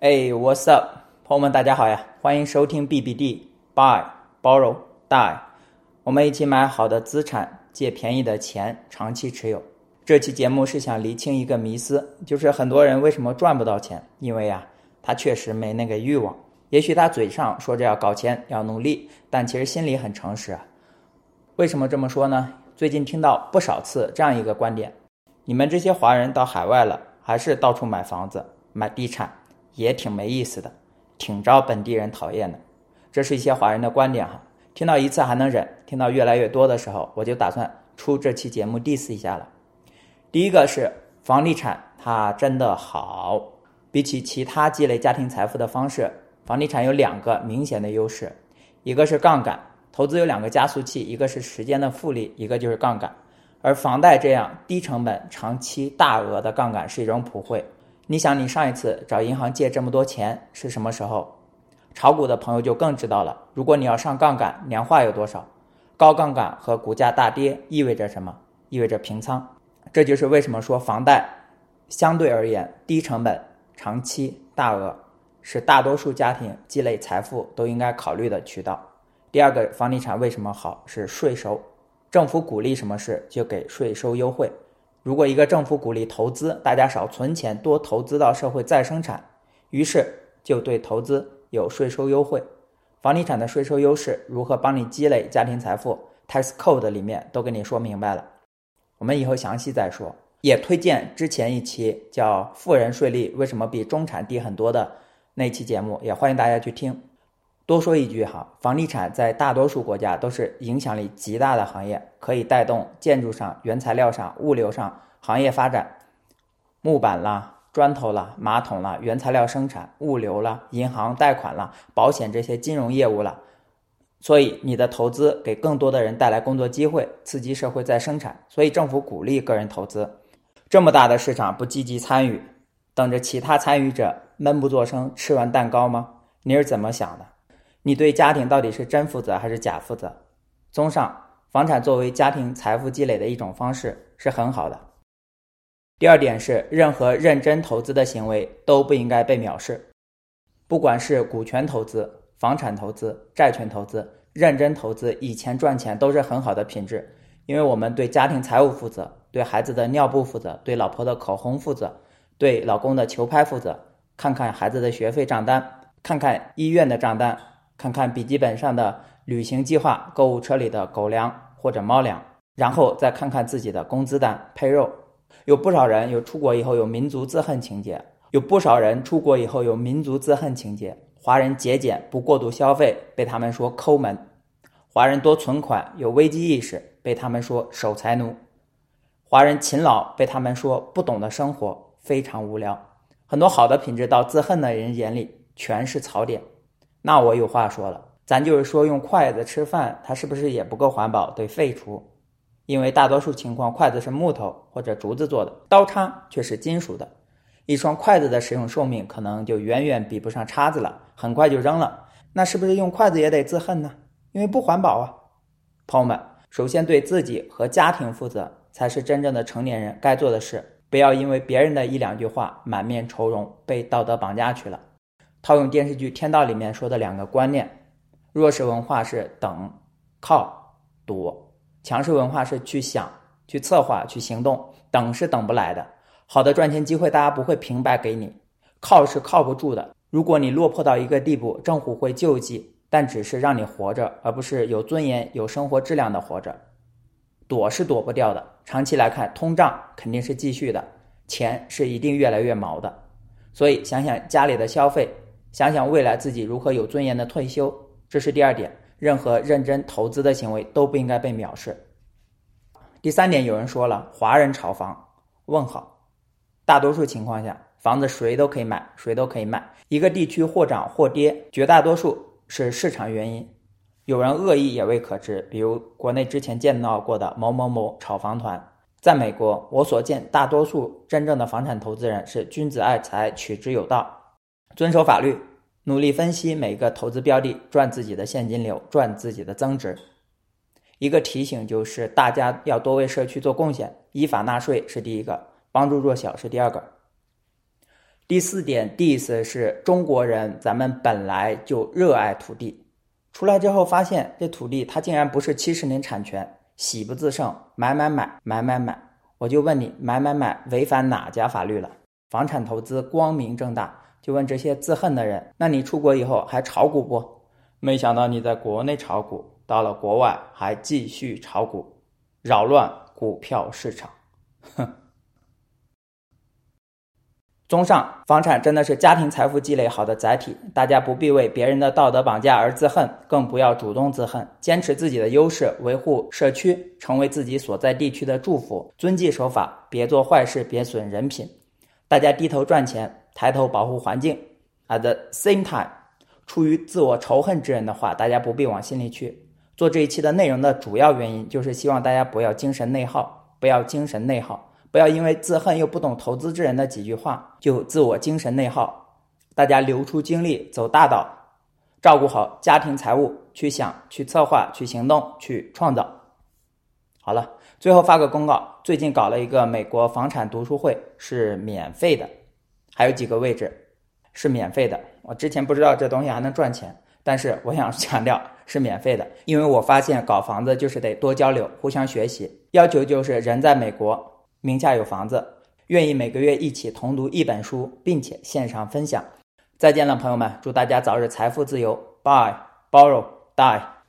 哎，What's up，朋友们，大家好呀！欢迎收听 BBD Buy Borrow Die，我们一起买好的资产，借便宜的钱，长期持有。这期节目是想厘清一个迷思，就是很多人为什么赚不到钱？因为呀，他确实没那个欲望。也许他嘴上说着要搞钱，要努力，但其实心里很诚实啊。为什么这么说呢？最近听到不少次这样一个观点：你们这些华人到海外了，还是到处买房子、买地产？也挺没意思的，挺招本地人讨厌的。这是一些华人的观点哈，听到一次还能忍，听到越来越多的时候，我就打算出这期节目 diss 一下了。第一个是房地产，它真的好。比起其他积累家庭财富的方式，房地产有两个明显的优势，一个是杠杆，投资有两个加速器，一个是时间的复利，一个就是杠杆。而房贷这样低成本、长期大额的杠杆是一种普惠。你想，你上一次找银行借这么多钱是什么时候？炒股的朋友就更知道了。如果你要上杠杆，年化有多少？高杠杆和股价大跌意味着什么？意味着平仓。这就是为什么说房贷相对而言低成本、长期大额是大多数家庭积累财富都应该考虑的渠道。第二个，房地产为什么好？是税收，政府鼓励什么事就给税收优惠。如果一个政府鼓励投资，大家少存钱，多投资到社会再生产，于是就对投资有税收优惠。房地产的税收优势如何帮你积累家庭财富？Tax Code 里面都跟你说明白了，我们以后详细再说。也推荐之前一期叫“富人税率为什么比中产低很多”的那期节目，也欢迎大家去听。多说一句哈，房地产在大多数国家都是影响力极大的行业，可以带动建筑上、原材料上、物流上行业发展。木板啦、砖头啦、马桶啦、原材料生产、物流啦、银行贷款啦、保险这些金融业务啦。所以你的投资给更多的人带来工作机会，刺激社会再生产。所以政府鼓励个人投资。这么大的市场不积极参与，等着其他参与者闷不作声吃完蛋糕吗？你是怎么想的？你对家庭到底是真负责还是假负责？综上，房产作为家庭财富积累的一种方式是很好的。第二点是，任何认真投资的行为都不应该被藐视，不管是股权投资、房产投资、债权投资，认真投资以钱赚钱都是很好的品质，因为我们对家庭财务负责，对孩子的尿布负责，对老婆的口红负责，对老公的球拍负责。看看孩子的学费账单，看看医院的账单。看看笔记本上的旅行计划，购物车里的狗粮或者猫粮，然后再看看自己的工资单、配肉。有不少人有出国以后有民族自恨情节，有不少人出国以后有民族自恨情节。华人节俭不过度消费，被他们说抠门；华人多存款有危机意识，被他们说守财奴；华人勤劳被他们说不懂得生活，非常无聊。很多好的品质到自恨的人眼里全是槽点。那我有话说了，咱就是说用筷子吃饭，它是不是也不够环保，得废除？因为大多数情况，筷子是木头或者竹子做的，刀叉却是金属的。一双筷子的使用寿命可能就远远比不上叉子了，很快就扔了。那是不是用筷子也得自恨呢？因为不环保啊！朋友们，首先对自己和家庭负责，才是真正的成年人该做的事。不要因为别人的一两句话，满面愁容，被道德绑架去了。套用电视剧《天道》里面说的两个观念：弱势文化是等、靠、躲；强势文化是去想、去策划、去行动。等是等不来的，好的赚钱机会大家不会平白给你；靠是靠不住的，如果你落魄到一个地步，政府会救济，但只是让你活着，而不是有尊严、有生活质量的活着。躲是躲不掉的，长期来看，通胀肯定是继续的，钱是一定越来越毛的。所以想想家里的消费。想想未来自己如何有尊严的退休，这是第二点。任何认真投资的行为都不应该被藐视。第三点，有人说了，华人炒房？问号。大多数情况下，房子谁都可以买，谁都可以卖。一个地区或涨或跌，绝大多数是市场原因。有人恶意也未可知，比如国内之前见到过的某某某炒房团。在美国，我所见大多数真正的房产投资人是君子爱财，取之有道。遵守法律，努力分析每个投资标的，赚自己的现金流，赚自己的增值。一个提醒就是，大家要多为社区做贡献，依法纳税是第一个，帮助弱小是第二个。第四点，dis 是中国人，咱们本来就热爱土地。出来之后发现，这土地它竟然不是七十年产权，喜不自胜，买买买买买买。我就问你，买买买违反哪家法律了？房产投资光明正大。就问这些自恨的人，那你出国以后还炒股不？没想到你在国内炒股，到了国外还继续炒股，扰乱股票市场。哼。综上，房产真的是家庭财富积累好的载体，大家不必为别人的道德绑架而自恨，更不要主动自恨，坚持自己的优势，维护社区，成为自己所在地区的祝福，遵纪守法，别做坏事，别损人品。大家低头赚钱，抬头保护环境。At the same time，出于自我仇恨之人的话，大家不必往心里去。做这一期的内容的主要原因，就是希望大家不要精神内耗，不要精神内耗。不要因为自恨又不懂投资之人的几句话就自我精神内耗。大家留出精力走大道，照顾好家庭财务，去想、去策划、去行动、去创造。好了，最后发个公告：最近搞了一个美国房产读书会，是免费的，还有几个位置是免费的。我之前不知道这东西还能赚钱，但是我想强调是免费的，因为我发现搞房子就是得多交流、互相学习，要求就是人在美国。名下有房子，愿意每个月一起同读一本书，并且线上分享。再见了，朋友们！祝大家早日财富自由。Buy, borrow, die。